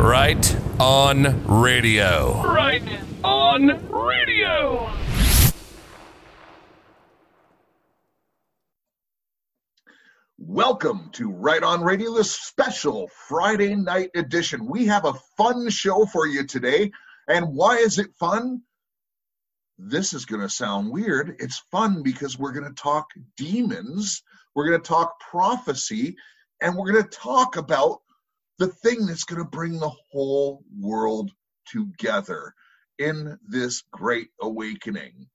Right on radio. Right on radio. Welcome to Right On Radio, the special Friday night edition. We have a fun show for you today. And why is it fun? This is going to sound weird. It's fun because we're going to talk demons, we're going to talk prophecy, and we're going to talk about the thing that's going to bring the whole world together in this great awakening.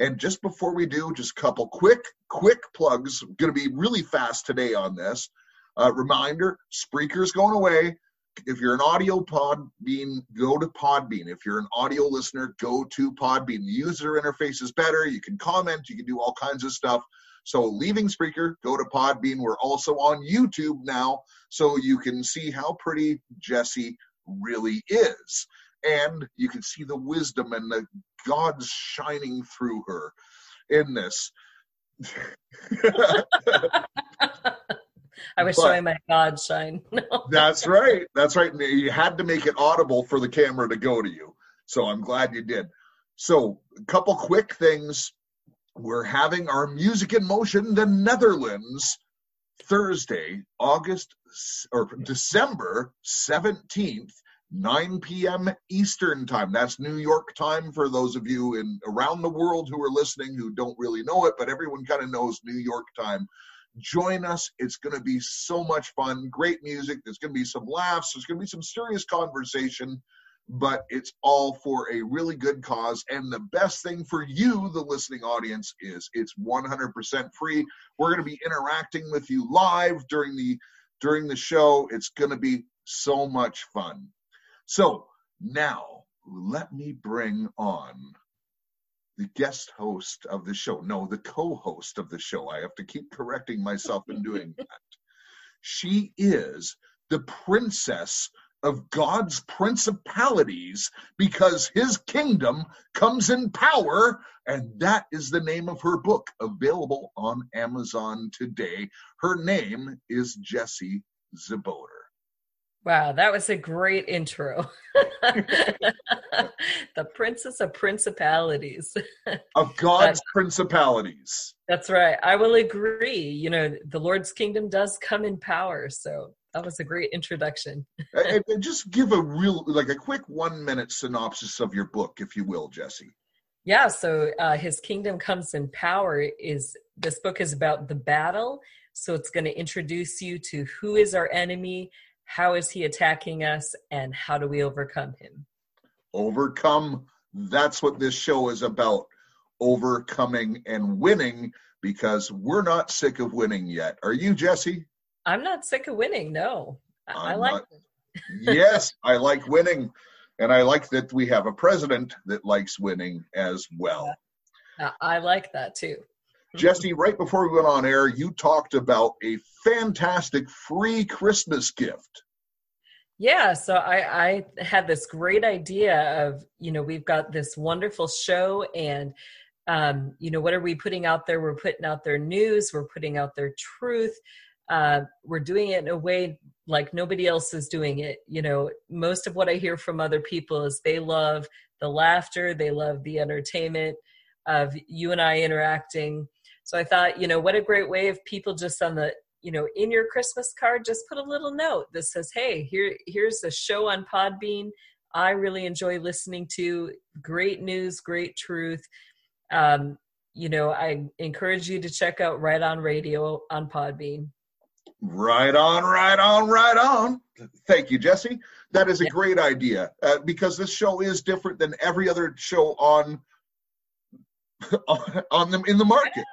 And just before we do, just a couple quick, quick plugs. Going to be really fast today on this. Uh, reminder: Spreaker's going away. If you're an audio Podbean, go to Podbean. If you're an audio listener, go to Podbean. The user interface is better. You can comment. You can do all kinds of stuff. So leaving Spreaker, go to Podbean. We're also on YouTube now, so you can see how pretty Jesse really is. And you can see the wisdom and the God's shining through her in this. I was But- showing my God shine. That's right. That's right. You had to make it audible for the camera to go to you. So I'm glad you did. So, a couple quick things. We're having our Music in Motion, the Netherlands, Thursday, August or December 17th, 9 p.m. Eastern Time. That's New York time for those of you in around the world who are listening who don't really know it, but everyone kind of knows New York time join us. It's going to be so much fun. Great music. There's going to be some laughs. There's going to be some serious conversation, but it's all for a really good cause. And the best thing for you, the listening audience, is it's 100% free. We're going to be interacting with you live during the during the show. It's going to be so much fun. So now let me bring on the guest host of the show. No, the co host of the show. I have to keep correcting myself in doing that. She is the princess of God's principalities because his kingdom comes in power. And that is the name of her book, available on Amazon today. Her name is Jessie Czebotar. wow, that was a great intro. the Princess of Principalities. Of God's principalities. That's right. I will agree. You know, the Lord's kingdom does come in power. So that was a great introduction. and, and just give a real, like a quick one minute synopsis of your book, if you will, Jesse. Yeah, so uh, his kingdom comes in power is this book is about the battle. So it's going to introduce you to who is our enemy, how is he attacking us, and how do we overcome him. Overcome. That's what this show is about overcoming and winning because we're not sick of winning yet. Are you, Jesse? I'm not sick of winning. No, I, I like. not- yes, I like winning. And I like that we have a president that likes winning as well. I I like that too. Jesse, right before we went on air, you talked about a fantastic free Christmas gift. Yeah, so I, I had this great idea of, you know, we've got this wonderful show, and, um, you know, what are we putting out there? We're putting out their news, we're putting out their truth. Uh, we're doing it in a way like nobody else is doing it. You know, most of what I hear from other people is they love the laughter, they love the entertainment of you and I interacting. So I thought, you know, what a great way of people just on the you know in your christmas card just put a little note that says hey here here's a show on podbean i really enjoy listening to great news great truth um, you know i encourage you to check out right on radio on podbean Right on, right on, right on. Thank you, Jesse. That is a great idea uh, because this show is different than every other show on on them in the market.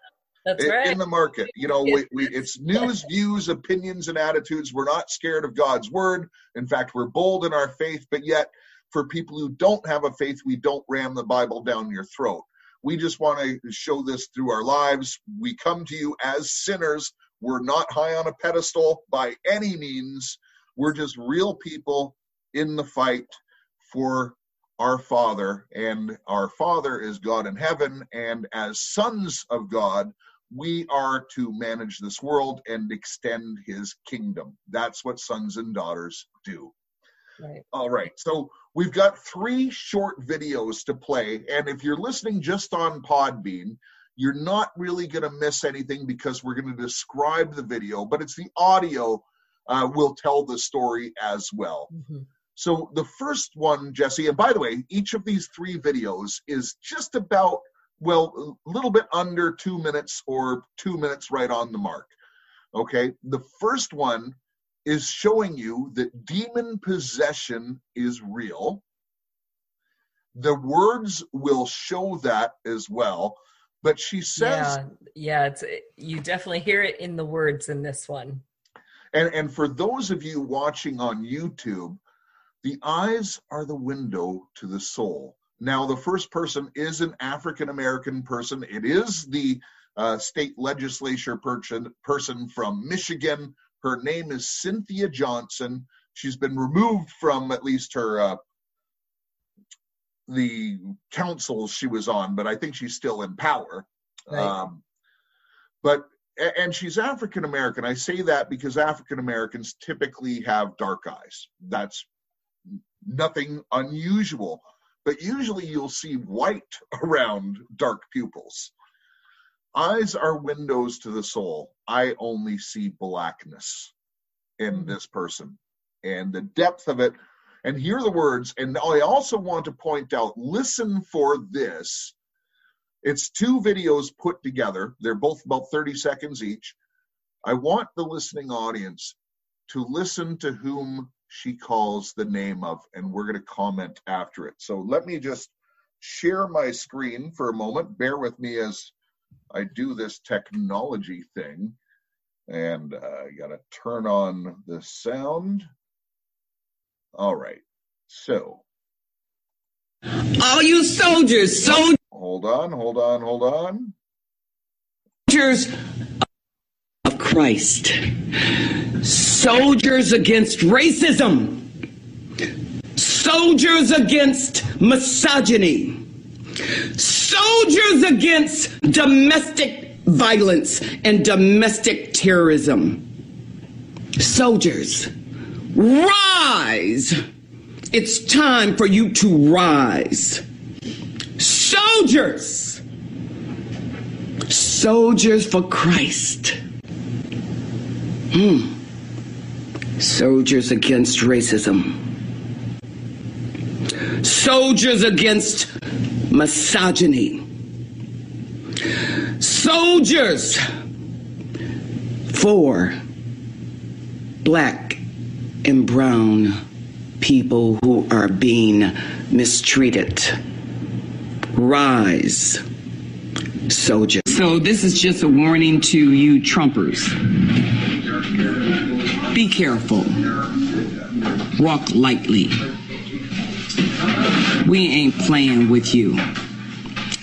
that's in, right in the market. You know, we, we, it's news, views, opinions, and attitudes. We're not scared of God's word. In fact, we're bold in our faith, but yet, for people who don't have a faith, we don't ram the Bible down your throat. We just want to show this through our lives. We come to you as sinners. We're not high on a pedestal by any means. We're just real people in the fight for our Father, and our Father is God in heaven. And as sons of God, we are to manage this world and extend his kingdom. That's what sons and daughters do. Right. All right. So we've got three short videos to play. And if you're listening just on Podbean, you're not really going to miss anything because we're going to describe the video, but it's the audio uh, will tell the story as well. Mhm. So the first one, Jesse, and by the way, each of these three videos is just about, well, a little bit under two minutes or two minutes right on the mark. Okay. The first one is showing you that demon possession is real. The words will show that as well. But she says, yeah, yeah, it's you definitely hear it in the words in this one. and, and for those of you watching on YouTube, the eyes are the window to the soul. Now, the first person is an African American person. It is the uh, state legislature person, person from Michigan. Her name is Cynthia Johnson. She's been removed from at least her uh, the councils she was on, but I think she's still in power. Right. Um, but and she's African American. I say that because African Americans typically have dark eyes. That's nothing unusual. But usually you'll see white around dark pupils. Eyes are windows to the soul. I only see blackness in this person and the depth of it. And hear the words. And I also want to point out listen for this. It's two videos put together, they're both about 30 seconds each. I want the listening audience to listen to whom she calls the name of, and we're going to comment after it. So let me just share my screen for a moment. Bear with me as I do this technology thing. And uh, I got to turn on the sound. All right. So All you soldiers, soldiers hold on, hold on, hold on. Soldiers of Christ, soldiers against racism, soldiers against misogyny, soldiers against domestic violence and domestic terrorism. Soldiers, rise! It's time for you to rise. Soldiers! Soldiers for Christ. Hmm. Soldiers against racism. Soldiers against misogyny. Soldiers for black and brown people who are being mistreated. Rise soldiers. So this is just a warning to you Trumpers. Be careful. Walk lightly. We ain't playing with you.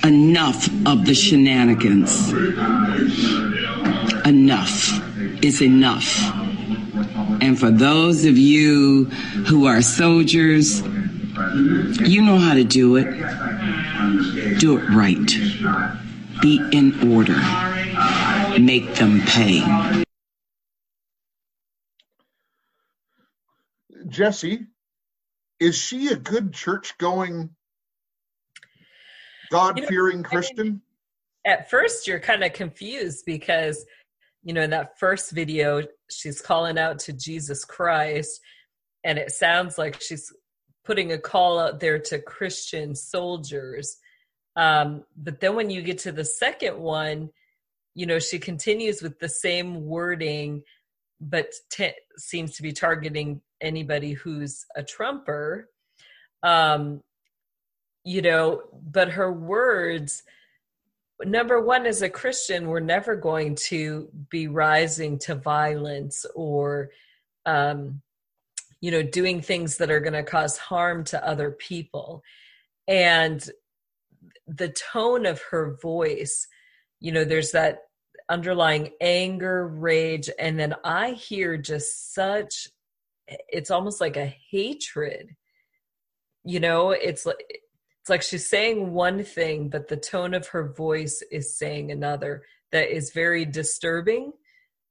Enough of the shenanigans. Enough is enough. And for those of you who are soldiers, you know how to do it. Do it right be in order. Make them pay. Jesse, is she a good church going, God fearing Christian? At first, you're kind of confused because, you know, in that first video, she's calling out to Jesus Christ, and it sounds like she's putting a call out there to Christian soldiers. Um, but then when you get to the second one, you know, she continues with the same wording, but t- seems to be targeting anybody who's a Trumper. Um, you know, but her words, number one, as a Christian, we're never going to be rising to violence or, um, you know, doing things that are going to cause harm to other people. And the tone of her voice, you know, there's that underlying anger, rage, and then I hear just such it's almost like a hatred. You know, it's like it's like she's saying one thing, but the tone of her voice is saying another that is very disturbing.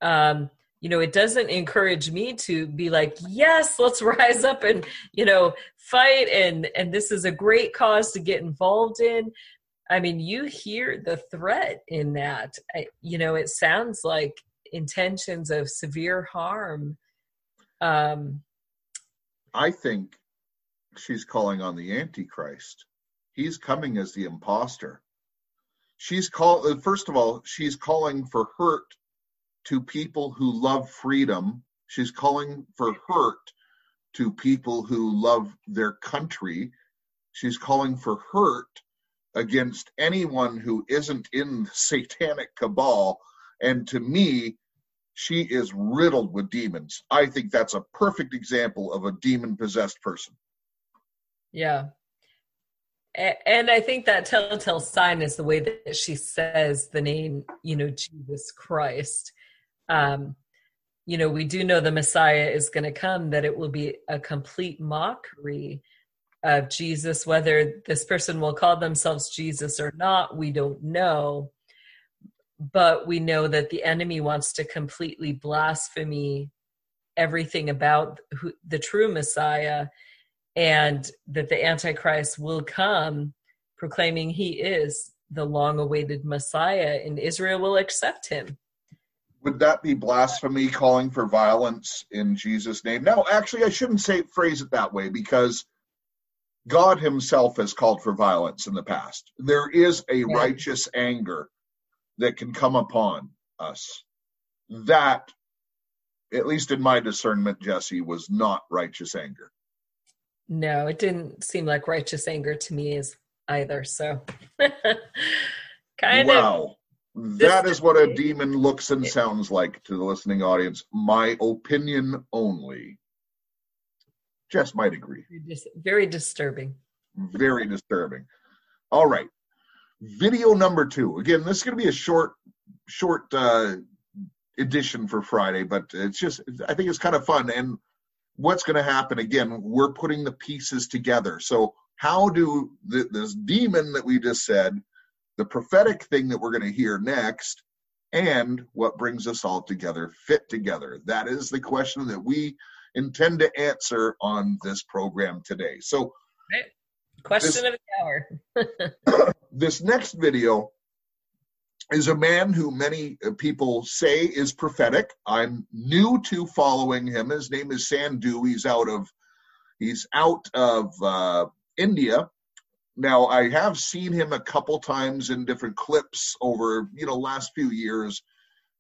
Um, you know it doesn't encourage me to be like yes let's rise up and you know fight and and this is a great cause to get involved in i mean you hear the threat in that I, you know it sounds like intentions of severe harm um I think she's calling on the Antichrist. He's coming as the imposter. She's call uh, first of all, she's calling for hurt to people who love freedom. She's calling for hurt to people who love their country. She's calling for hurt against anyone who isn't in the satanic cabal. And to me, she is riddled with demons. I think that's a perfect example of a demon possessed person. Yeah. And I think that telltale sign is the way that she says the name, you know, Jesus Christ. Um, you know, we do know the Messiah is going to come, that it will be a complete mockery of Jesus. Whether this person will call themselves Jesus or not, we don't know but we know that the enemy wants to completely blaspheme everything about who, the true Messiah and that the Antichrist will come proclaiming he is the long awaited Messiah and Israel will accept him. Would that be blasphemy calling for violence in Jesus' name? No, actually, I shouldn't say phrase it that way because God Himself has called for violence in the past. There is a yeah. righteous anger that can come upon us. That, at least in my discernment, Jesse, was not righteous anger. No, it didn't seem like righteous anger to me is either. So, kind wow. of. That is what a demon looks and sounds like to the listening audience. My opinion only. Jess might agree. Very disturbing. Very disturbing. All right video number two. Again, this is going to be a short, short uh, edition for Friday, but it's just I think it's kind of fun. And what's going to happen again? We're putting the pieces together. So how do the, this demon that we just said, the prophetic thing that we're going to hear next, and what brings us all together fit together? That is the question that we intend to answer on this program today. So. Question this, of the hour. this next video is a man who many uh, people say is prophetic. I'm new to following him. His name is Sadhu. He's out of he's out of uh, India. Now I have seen him a couple times in different clips over you know last few years,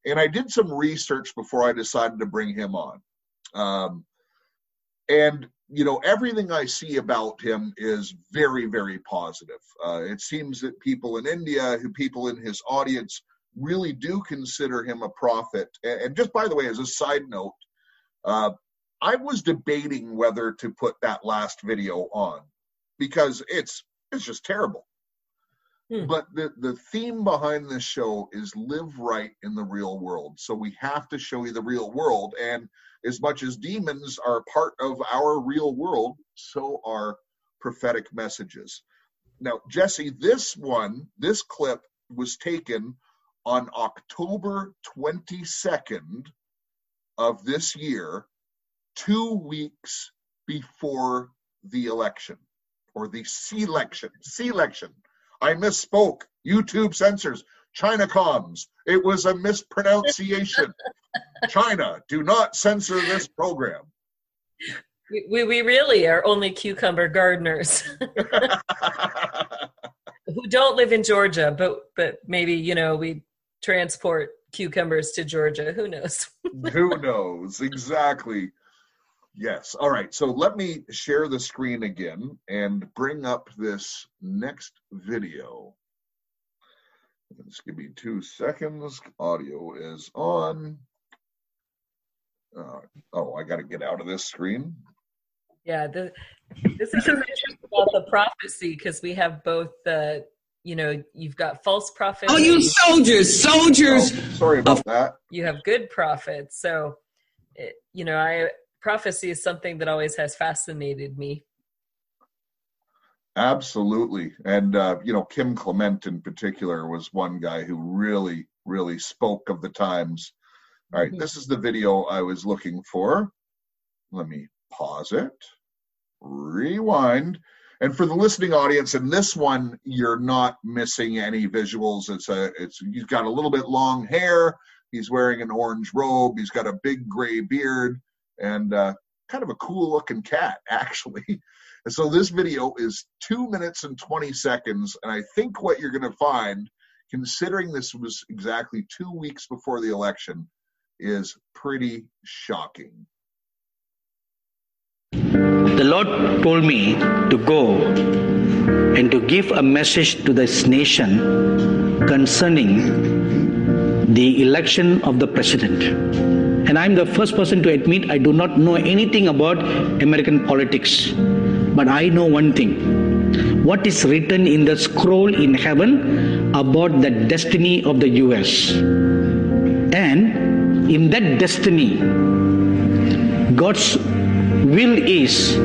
and I did some research before I decided to bring him on. Um, and you know everything i see about him is very very positive. Uh, it seems that people in india who people in his audience really do consider him a prophet. And just by the way as a side note uh, i was debating whether to put that last video on because it's it's just terrible. Hmm. but the the theme behind this show is live right in the real world. So we have to show you the real world. And as much as demons are part of our real world, so are prophetic messages. Now, Jesse, this one, this clip was taken on October 22nd of this year, two weeks before the election or the selection. Selection. I misspoke. YouTube censors. China comms. It was a mispronunciation. China, do not censor this program. We, we really are only cucumber gardeners who don't live in Georgia, but but maybe you know we transport cucumbers to Georgia. Who knows? Who knows exactly? Yes. All right. So let me share the screen again and bring up this next video. Just give me two seconds. Audio is on. Uh, oh, I got to get out of this screen. Yeah, the, this is about the prophecy because we have both the, you know, you've got false prophets. Oh, you soldiers, soldiers. Oh, sorry about that. You have good prophets. So, it, you know, I prophecy is something that always has fascinated me. Absolutely. And, uh, you know, Kim Clement in particular was one guy who really, really spoke of the times All right, this is the video I was looking for. Let me pause it, rewind. And for the listening audience, in this one, you're not missing any visuals. It's a, it's he's got a little bit long hair. He's wearing an orange robe. He's got a big gray beard and uh, kind of a cool looking cat, actually. And so this video is two minutes and 20 seconds. And I think what you're going to find, considering this was exactly two weeks before the election, is pretty shocking. The Lord told me to go and to give a message to this nation concerning the election of the president. And I'm the first person to admit I do not know anything about American politics. But I know one thing what is written in the scroll in heaven about the destiny of the US. And in that destiny, God's will is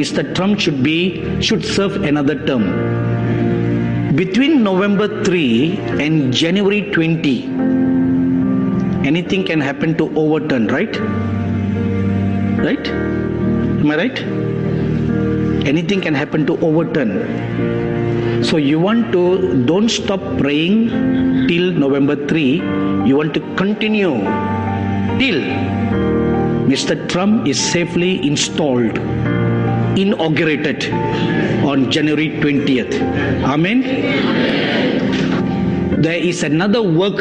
Mr. Trump should be should serve another term. Between November 3 and January 20, anything can happen to overturn, right? Right? Am I right? Anything can happen to overturn. So you want to don't stop praying till November 3. You want to continue till Mr. Trump is safely installed, inaugurated on January 20th. Amen. There is another work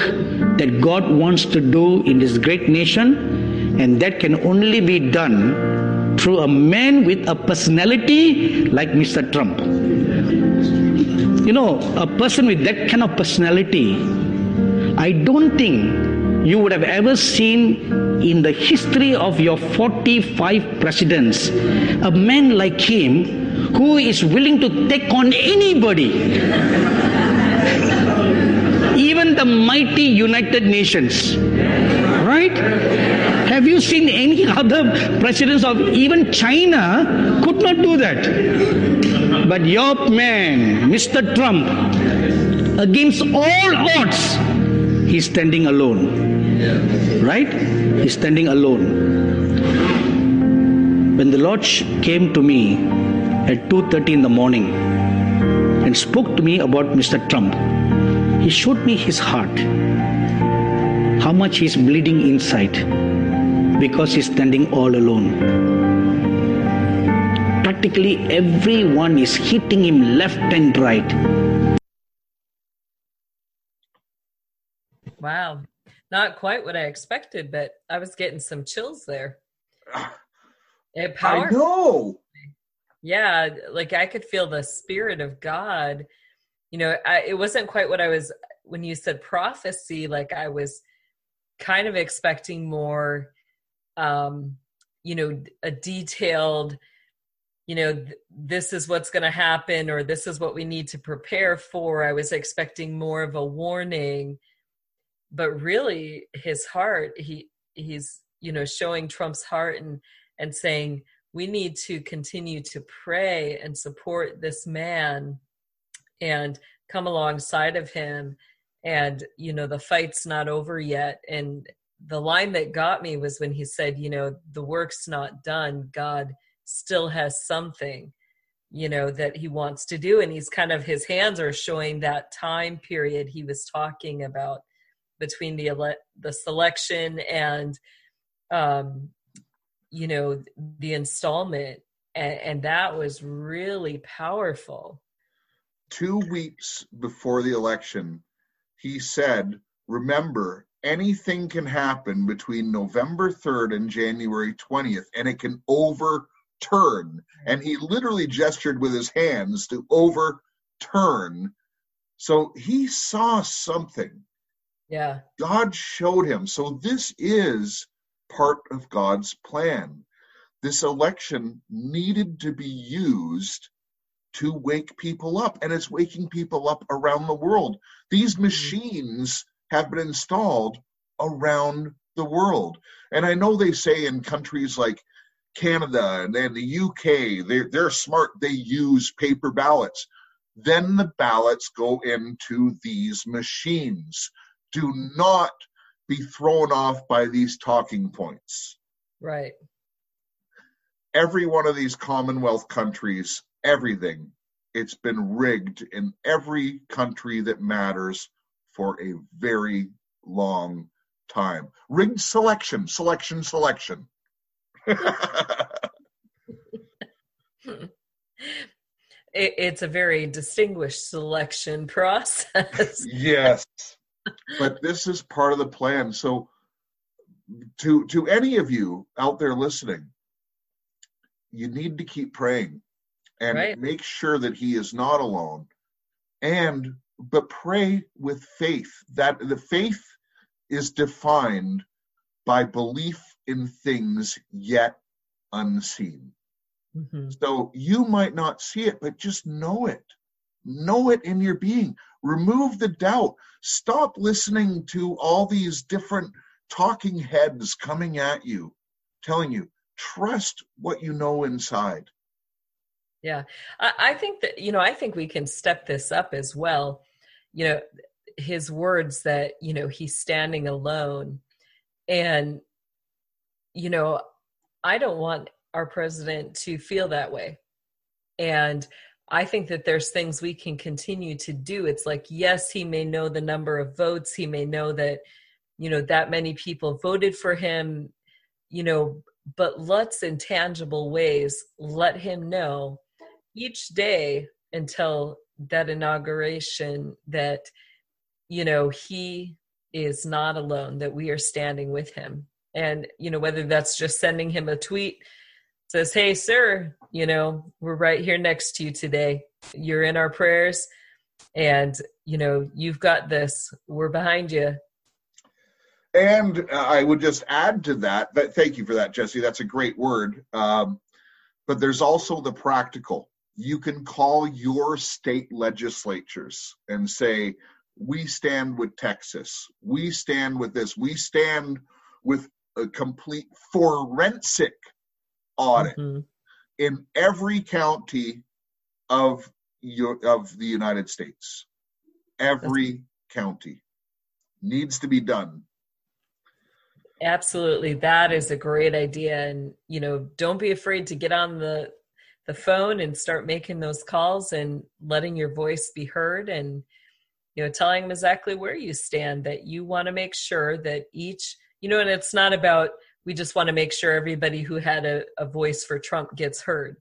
that God wants to do in this great nation, and that can only be done through a man with a personality like Mr. Trump. You know, a person with that kind of personality, I don't think you would have ever seen in the history of your 45 presidents a man like him who is willing to take on anybody even the mighty united nations right have you seen any other presidents of even china could not do that but your man mr trump against all odds he's standing alone Right? He's standing alone. When the Lord came to me at 2:30 in the morning and spoke to me about Mr. Trump, he showed me his heart. How much he's bleeding inside because he's standing all alone. Practically everyone is hitting him left and right. Wow not quite what I expected, but I was getting some chills there. It powerful. I know. Yeah, like I could feel the spirit of God. You know, I, it wasn't quite what I was when you said prophecy. Like I was kind of expecting more, um, you know, a detailed. You know, th- this is what's going to happen, or this is what we need to prepare for. I was expecting more of a warning but really his heart he he's you know showing trump's heart and and saying we need to continue to pray and support this man and come alongside of him and you know the fight's not over yet and the line that got me was when he said you know the work's not done. God still has something you know that he wants to do. And he's kind of his hands are showing that time period he was talking about between the ele- the selection and um, you know the installment. And, and that was really powerful. Two weeks before the election he said remember anything can happen between november 3rd and january 20th and it can overturn and he literally gestured with his hands to overturn so he saw something yeah. God showed him. So this is part of God's plan. This election needed to be used to wake people up, and it's waking people up around the world. These mm-hmm. machines have been installed around the world. And I know they say in countries like Canada and then the UK, they're, they're smart, they use paper ballots. Then the ballots go into these machines do not be thrown off by these talking points. Right. Every one of these Commonwealth countries, everything, it's been rigged in every country that matters for a very long time. Rigged selection, selection, selection. it, it's a very distinguished selection process. yes. But this is part of the plan. So to to any of you out there listening, you need to keep praying and Right. make sure that he is not alone. And but pray with faith. That the faith is defined by belief in things yet unseen. Mhm. So you might not see it, but just know it. Know it in your being. Remove the doubt. Stop listening to all these different talking heads coming at you, telling you, trust what you know inside. Yeah, I, I think that you know, I think we can step this up as well. You know, his words that you know he's standing alone, and you know, I don't want our president to feel that way, and I think that there's things we can continue to do. It's like, yes, he may know the number of votes, he may know that you know that many people voted for him, you know, but let's in tangible ways let him know each day until that inauguration that you know he is not alone that we are standing with him and you know whether that's just sending him a tweet says hey sir you know we're right here next to you today you're in our prayers and you know you've got this we're behind you And I would just add to that, that thank you for that, Jesse. That's a great word. Um, but there's also the practical. You can call your state legislatures and say, we stand with Texas. We stand with this. We stand with a complete forensic audit Mhm. in every county of your, of the United States. Every county needs to be done. Absolutely. That is a great idea. And, you know, don't be afraid to get on the the phone and start making those calls and letting your voice be heard and you know telling them exactly where you stand that you want to make sure that each you know and it's not about we just want to make sure everybody who had a, a voice for trump gets heard.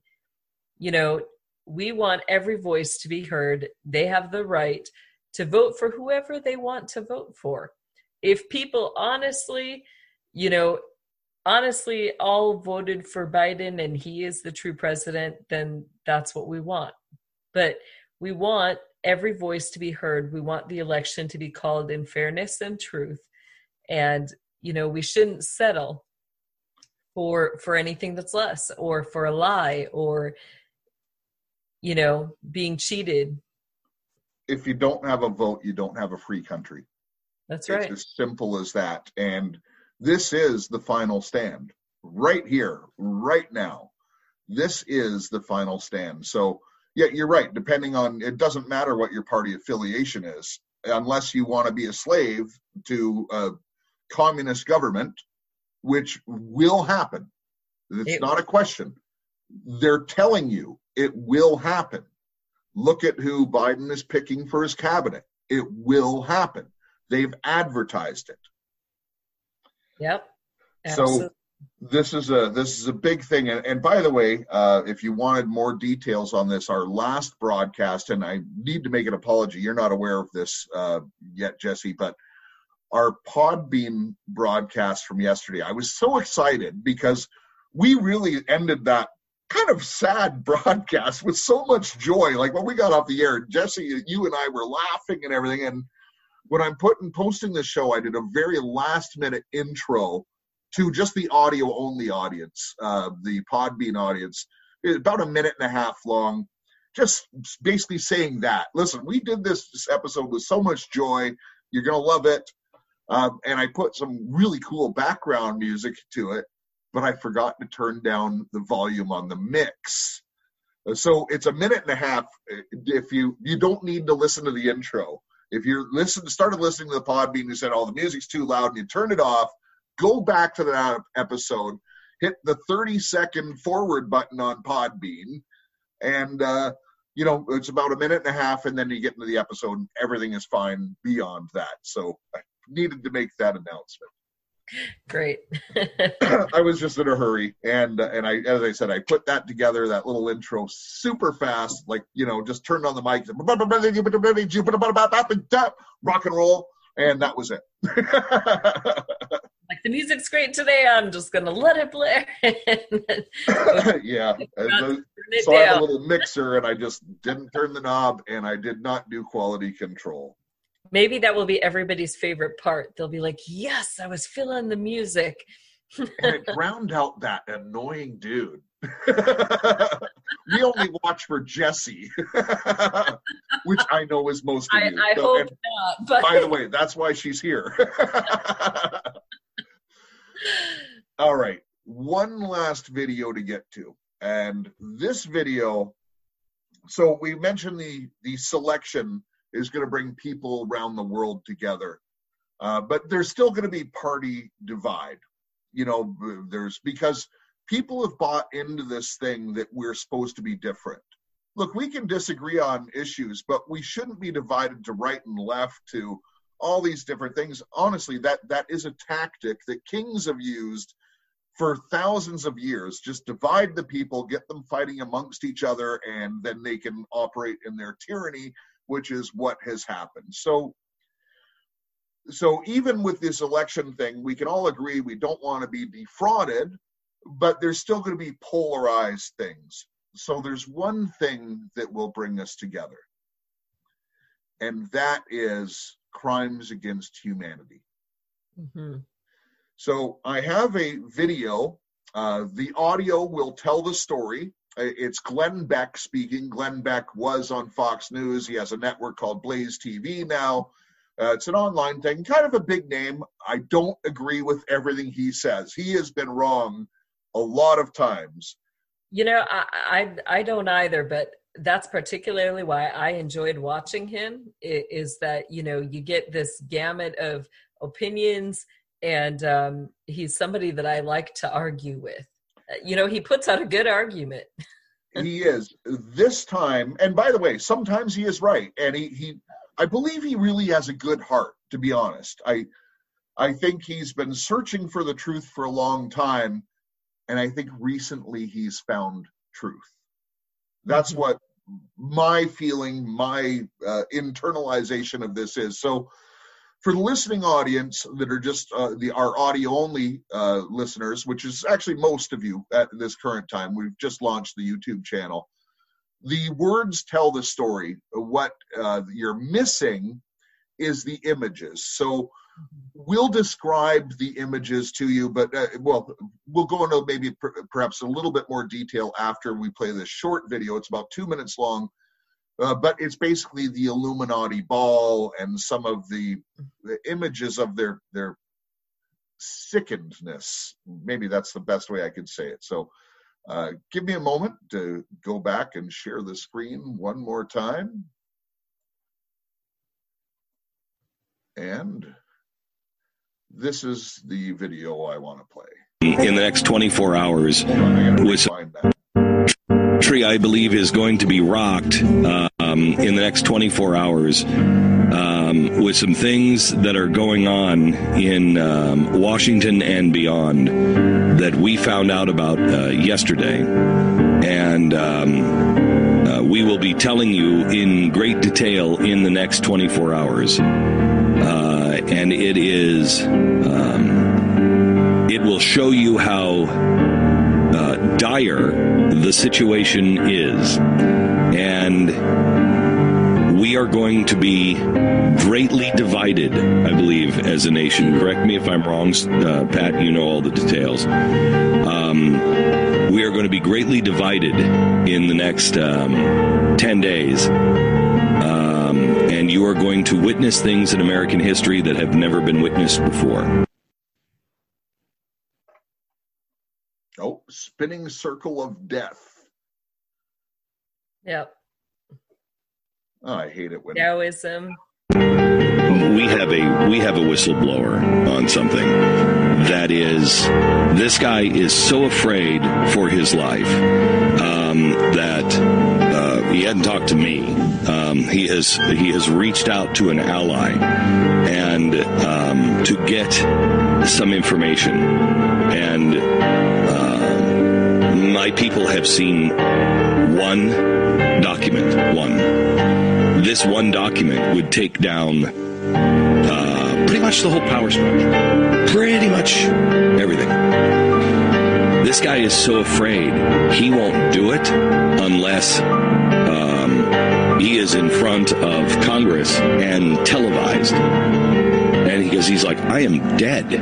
You know we want every voice to be heard. They have the right to vote for whoever they want to vote for. If people honestly you know honestly all voted for Biden and he is the true president, then that's what we want. But we want every voice to be heard. We want the election to be called in fairness and truth. And you know, we shouldn't settle for for anything that's less or for a lie or you know, being cheated. If you don't have a vote, you don't have a free country. That's right. It's as simple as that. And this is the final stand right here, right now. This is the final stand. So, yeah, you're right. Depending on, it doesn't matter what your party affiliation is, unless you want to be a slave to a communist government, which will happen. It's It- not a question. They're telling you it will happen. Look at who Biden is picking for his cabinet. It will happen. They've advertised it. Yep. So this is a this is a big thing. And, and by the way, uh, if you wanted more details on this, our last broadcast, and I need to make an apology. You're not aware of this uh, yet, Jesse, but our Podbean broadcast from yesterday, I was so excited because we really ended that kind of sad broadcast with so much joy. Like when we got off the air, Jesse, you and I were laughing and everything. And when I'm putting posting this show, I did a very last minute intro to just the audio only audience, uh, the Podbean audience, about a minute and a half long, just basically saying that. Listen, we did this, this episode with so much joy. You're gonna love it. Um, and I put some really cool background music to it, but I forgot to turn down the volume on the mix. So it's a minute and a half. Uh, If you you don't need to listen to the intro, if you're started listening to the Podbean, you said, "Oh, the music's too loud," and you turned it off, go back to that episode, hit the 30 second forward button on Podbean, and uh, you know it's about a minute and a half, and then you get into the episode, and everything is fine beyond that. So I needed to make that announcement. Great. I was just in a hurry, and and I, as I said, I put that together, that little intro, super fast, like you know, just turned on the mic, rock and roll, and that was it. like the music's great today. I'm just gonna let it play. yeah, the, so I have a little mixer, and I just didn't turn the knob, and I did not do quality control. Maybe that will be everybody's favorite part. They'll be like, "Yes, I was feeling the music." and it drowned out that annoying dude. we only watch for Jesse, which I know is most of I, you. I So- hope not. But by the way, that's why she's here. All right, one last video to get to, and this video. So we mentioned the the selection is going to bring people around the world together, uh, but there's still going to be party divide. You know, there's because people have bought into this thing that we're supposed to be different. Look, we can disagree on issues, but we shouldn't be divided to right and left to all these different things. Honestly, that that is a tactic that kings have used for thousands of years. Just divide the people, get them fighting amongst each other, and then they can operate in their tyranny, which is what has happened. So so even with this election thing, we can all agree we don't want to be defrauded, but there's still going to be polarized things. So there's one thing that will bring us together, and that is crimes against humanity. Mhm. So I have a video. Uh, the audio will tell the story. It's Glenn Beck speaking. Glenn Beck was on Fox News. He has a network called Blaze TV now. Uh, it's an online thing, kind of a big name. I don't agree with everything he says. He has been wrong a lot of times. You know, I, I I don't either, but that's particularly why I enjoyed watching him. Is that you know you get this gamut of opinions, and um, he's somebody that I like to argue with. You know, he puts out a good argument. he is this time and by the way sometimes he is right and he, he i believe he really has a good heart to be honest i i think he's been searching for the truth for a long time and i think recently he's found truth that's Mhm. what my feeling my uh, internalization of this is so for the listening audience that are just uh, the our audio only uh, listeners, which is actually most of you at this current time, we've just launched the YouTube channel. The words tell the story. What uh, you're missing is the images. So we'll describe the images to you, but uh, well, we'll go into maybe per- perhaps a little bit more detail after we play this short video. It's about two minutes long. Uh, but it's basically the Illuminati ball and some of the, the images of their their sickenedness. Maybe that's the best way I could say it. So, uh, give me a moment to go back and share the screen one more time. And this is the video I want to play. in the next 24 hours. Hold on, I gotta Was- Tree, I believe, is going to be rocked um, in the next 24 hours um, with some things that are going on in um, Washington and beyond that we found out about uh, yesterday. And um, uh, we will be telling you in great detail in the next 24 hours. Uh, and it is, um, it will show you how uh, dire the situation is. And we are going to be greatly divided, I believe, as a nation. Correct me if I'm wrong, uh, Pat, you know all the details. Um, we are going to be greatly divided in the next um, 10 days. Um, and you are going to witness things in American history that have never been witnessed before. Oh, spinning circle of death. Yep. Oh, I hate it when Taoism. we have a we have a whistleblower on something that is this guy is so afraid for his life um, that uh, he hadn't talked to me. Um, he has he has reached out to an ally and um, to get some information and uh, my people have seen one document one this one document would take down uh, pretty much the whole power structure. Pretty much everything. This guy is so afraid he won't do it unless um, he is in front of Congress and televised. And because he's like, I am dead.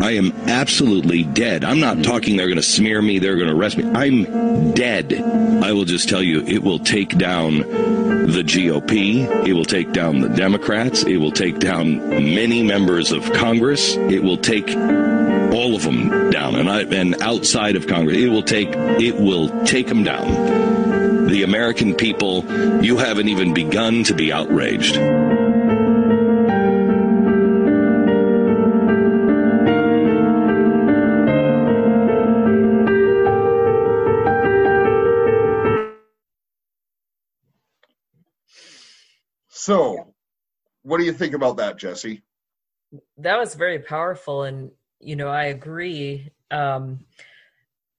I am absolutely dead. I'm not talking they're going to smear me, they're going to arrest me. I'm dead. I will just tell you, it will take down the GOP. It will take down the Democrats. It will take down many members of Congress. It will take all of them down, and I, and outside of Congress, it will take it will take them down. The American people, you haven't even begun to be outraged. What do you think about that, Jesse? that was very powerful and you know i agree um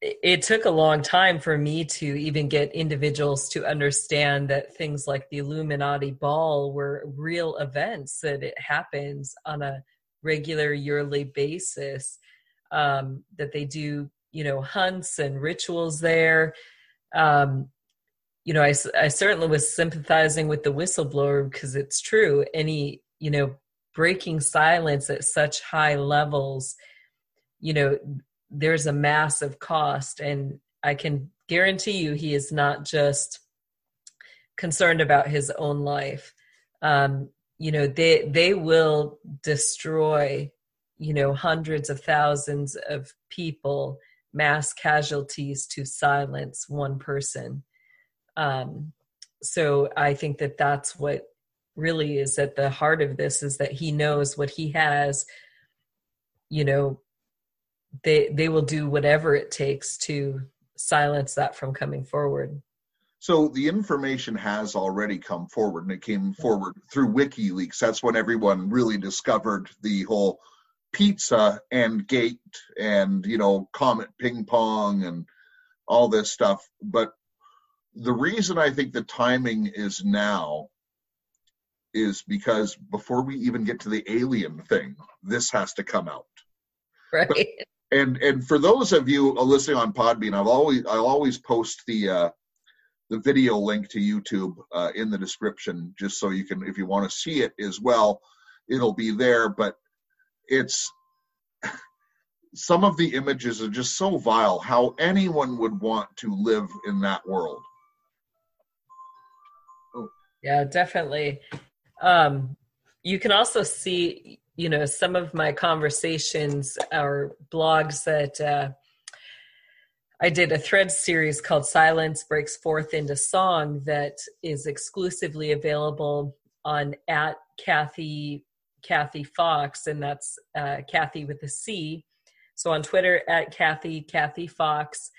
it, took a long time for me to even get individuals to understand that things like the illuminati ball were real events that it happens on a regular yearly basis um that they do you know hunts and rituals there um you know I, I certainly was sympathizing with the whistleblower because it's true. Any you know breaking silence at such high levels you know there's a massive cost. And i can guarantee you he is not just concerned about his own life. Um you know they they will destroy you know hundreds of thousands of people mass casualties to silence one person um so i think that that's what really is at the heart of this is that he knows what he has you know they they will do whatever it takes to silence that from coming forward So the information has already come forward, and it came forward through WikiLeaks. That's when everyone really discovered the whole pizza and gate and you know comet ping pong and all this stuff. But the reason I think the timing is now is because before we even get to the alien thing, this has to come out. right and and for those of you listening on Podbean, I've always I'll always post the uh, the video link to YouTube uh, in the description, just so you can, if you want to see it as well, it'll be there. But it's some of the images are just so vile. How anyone would want to live in that world? Yeah definitely. Um you can also see you know some of my conversations or blogs that uh I did a thread series called Silence Breaks Forth into Song that is exclusively available on at Kathy Kathy Fox, and that's uh, Kathy with a C. So on Twitter at Kathy Kathy Fox,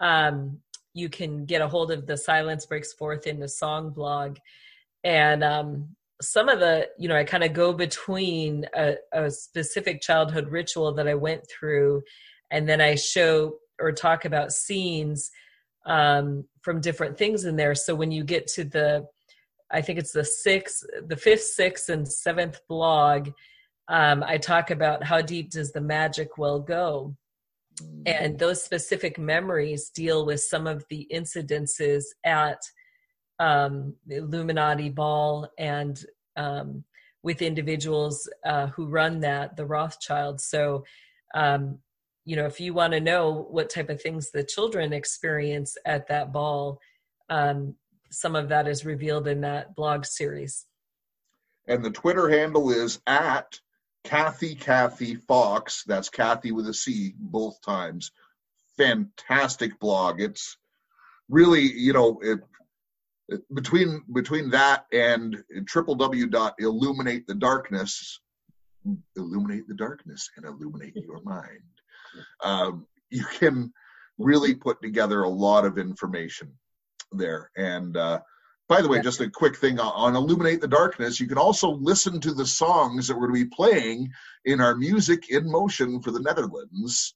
um, you can get a hold of the Silence Breaks Forth into Song blog, and um, some of the you know I kind of go between a, a specific childhood ritual that I went through, and then I show or talk about scenes um, from different things in there. So when you get to the, I think it's the sixth, the fifth, sixth, and seventh blog, um, I talk about how deep does the magic well go, and those specific memories deal with some of the incidences at um, Illuminati ball and um, with individuals uh, who run that, the Rothschilds. So um, you know if you want to know what type of things the children experience at that ball um, some of that is revealed in that blog series And the Twitter handle is at Kathy Kathy Fox. That's Kathy with a C both times. Fantastic blog. It's really, you know, it between between that and triple w dot illuminate the darkness illuminate the darkness and illuminate your mind um, you can really put together a lot of information there. And uh, by the way just a quick thing on, on illuminate the darkness you can also listen to the songs that we're going to be playing in our music in motion for the netherlands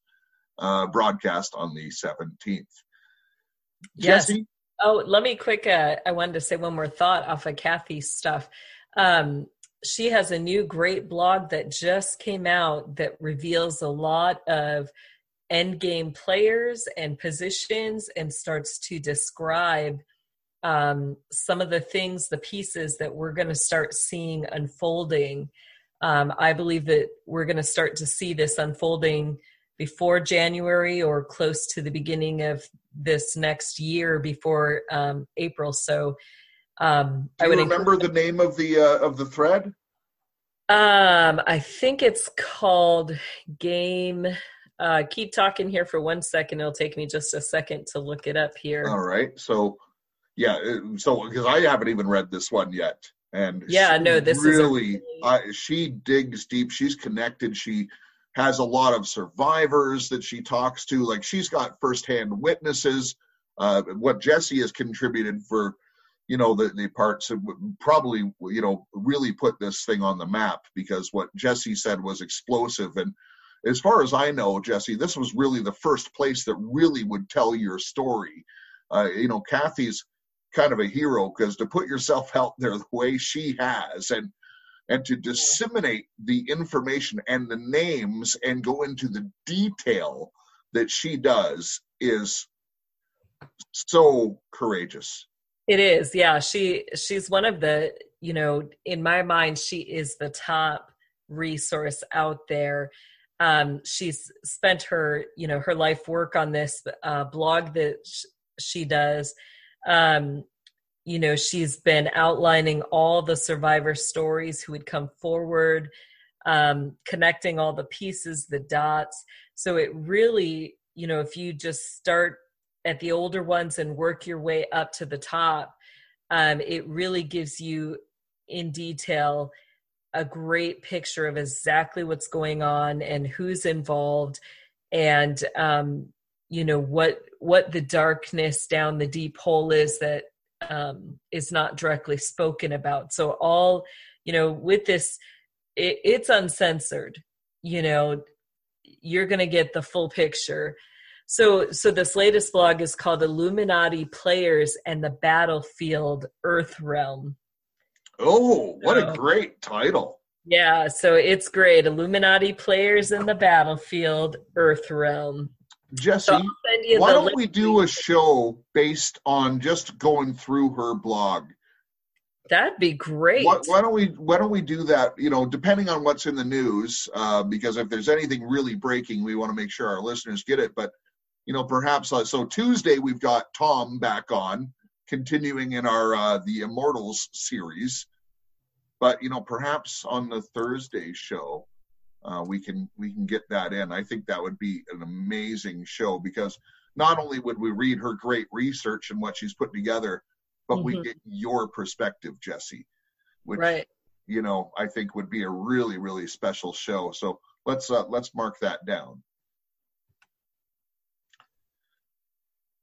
uh, broadcast on the 17th Yes. Jesse, Oh, let me quick. Uh, I wanted to say one more thought off of Kathy's stuff. Um, she has a new great blog that just came out that reveals a lot of end game players and positions and starts to describe um, some of the things, the pieces that we're going to start seeing unfolding. Um, I believe that we're going to start to see this unfolding before January or close to the beginning of this next year before um, April. So um, do I would remember the name of the uh, of the thread Um, I think it's called Game. Uh, keep talking here for one second. It'll take me just a second to look it up here. All right. So, yeah. uh, So, because I haven't even read this one yet, and Yeah, no, this is really, really- she digs deep. She's connected. She has a lot of survivors that she talks to. Like she's got firsthand witnesses. Uh, what Jesse has contributed for, you know, the the parts that would probably, you know, really put this thing on the map because what Jesse said was explosive and. As far as I know, Jesse, this was really the first place that really would tell your story. Uh, you know, Kathy's kind of a hero because to put yourself out there the way she has and and to disseminate the information and the names and go into the detail that she does is so courageous. It is, yeah. She she's one of the, you know, in my mind, she is the top resource out there. Um, she's spent her, you know, her life work on this uh, blog that sh- she does. Um, you know, she's been outlining all the survivor stories who would come forward, um, connecting all the pieces, the dots. So it really, you know, if you just start at the older ones and work your way up to the top, um, it really gives you in detail a great picture of exactly what's going on and who's involved and um, you know what what the darkness down the deep hole is that um, is not directly spoken about. So all you know with this it, it's uncensored you know you're going to get the full picture. So so this latest blog is called illuminati players and the battlefield earth realm. Oh, what a great title. yeah so it's great. Illuminati players in the battlefield earth realm Jesse, so i'll send you why don't we do a show based on just going through her blog? that'd be great Why, why don't we why don't we do that? You know, depending on what's in the news, uh, because if there's anything really breaking, we want to make sure our listeners get it. But you know, perhaps uh, so Tuesday we've got Tom back on, continuing in our uh, the Immortals series. But you know, perhaps on the Thursday show, uh, we can we can get that in. I think that would be an amazing show because not only would we read her great research and what she's put together, but we Mhm. get your perspective, Jesse, which right you know I think would be a really really special show. So let's uh, let's mark that down.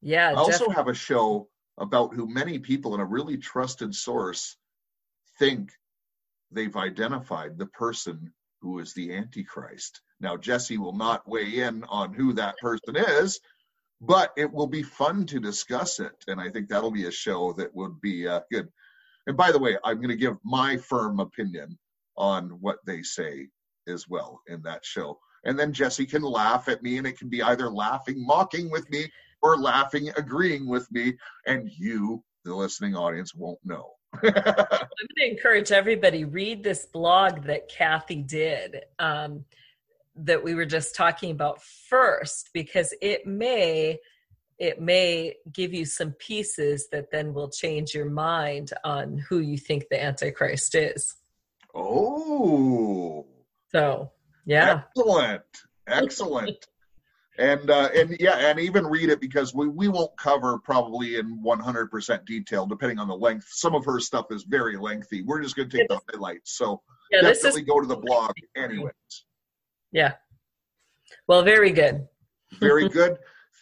yeah I also definitely. have a show about who many people in a really trusted source think they've identified the person who is the Antichrist. Now, Jesse will not weigh in on who that person is, but it will be fun to discuss it. And I think that'll be a show that would be uh, good. And by the way, I'm going to give my firm opinion on what they say as well in that show. And then Jesse can laugh at me, and it can be either laughing, mocking with me, or laughing, agreeing with me, and you, the listening audience, won't know. I'm going to encourage everybody read this blog that Kathy did um, that we were just talking about first because it may it may give you some pieces that then will change your mind on who you think the antichrist is. oh, So, yeah. excellent, excellent. And uh, and yeah, and even read it because we we won't cover probably in 100% detail depending on the length. Some of her stuff is very lengthy. We're just going to take the highlights. So Yeah, definitely is go to the blog, anyways. yeah. Well, very good. Very good.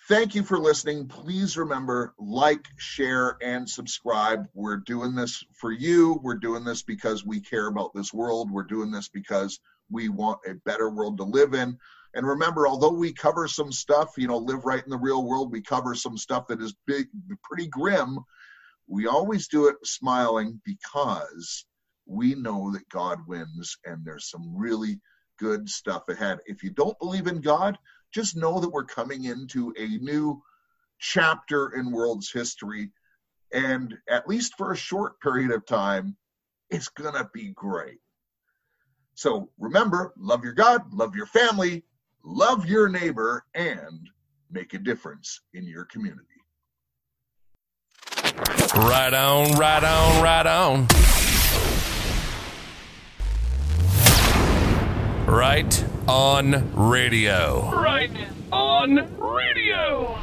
Thank you for listening. Please remember, like, share, and subscribe. We're doing this for you. We're doing this because we care about this world. We're doing this because we want a better world to live in. And remember, although we cover some stuff, you know, live right in the real world, we cover some stuff that is big, pretty grim. We always do it smiling because we know that God wins and there's some really good stuff ahead. If you don't believe in God, just know that we're coming into a new chapter in world's history. And at least for a short period of time, it's going to be great. So remember love your God, love your family, love your neighbor, and make a difference in your community. Right on, right on, right on. Right on radio. Right on radio.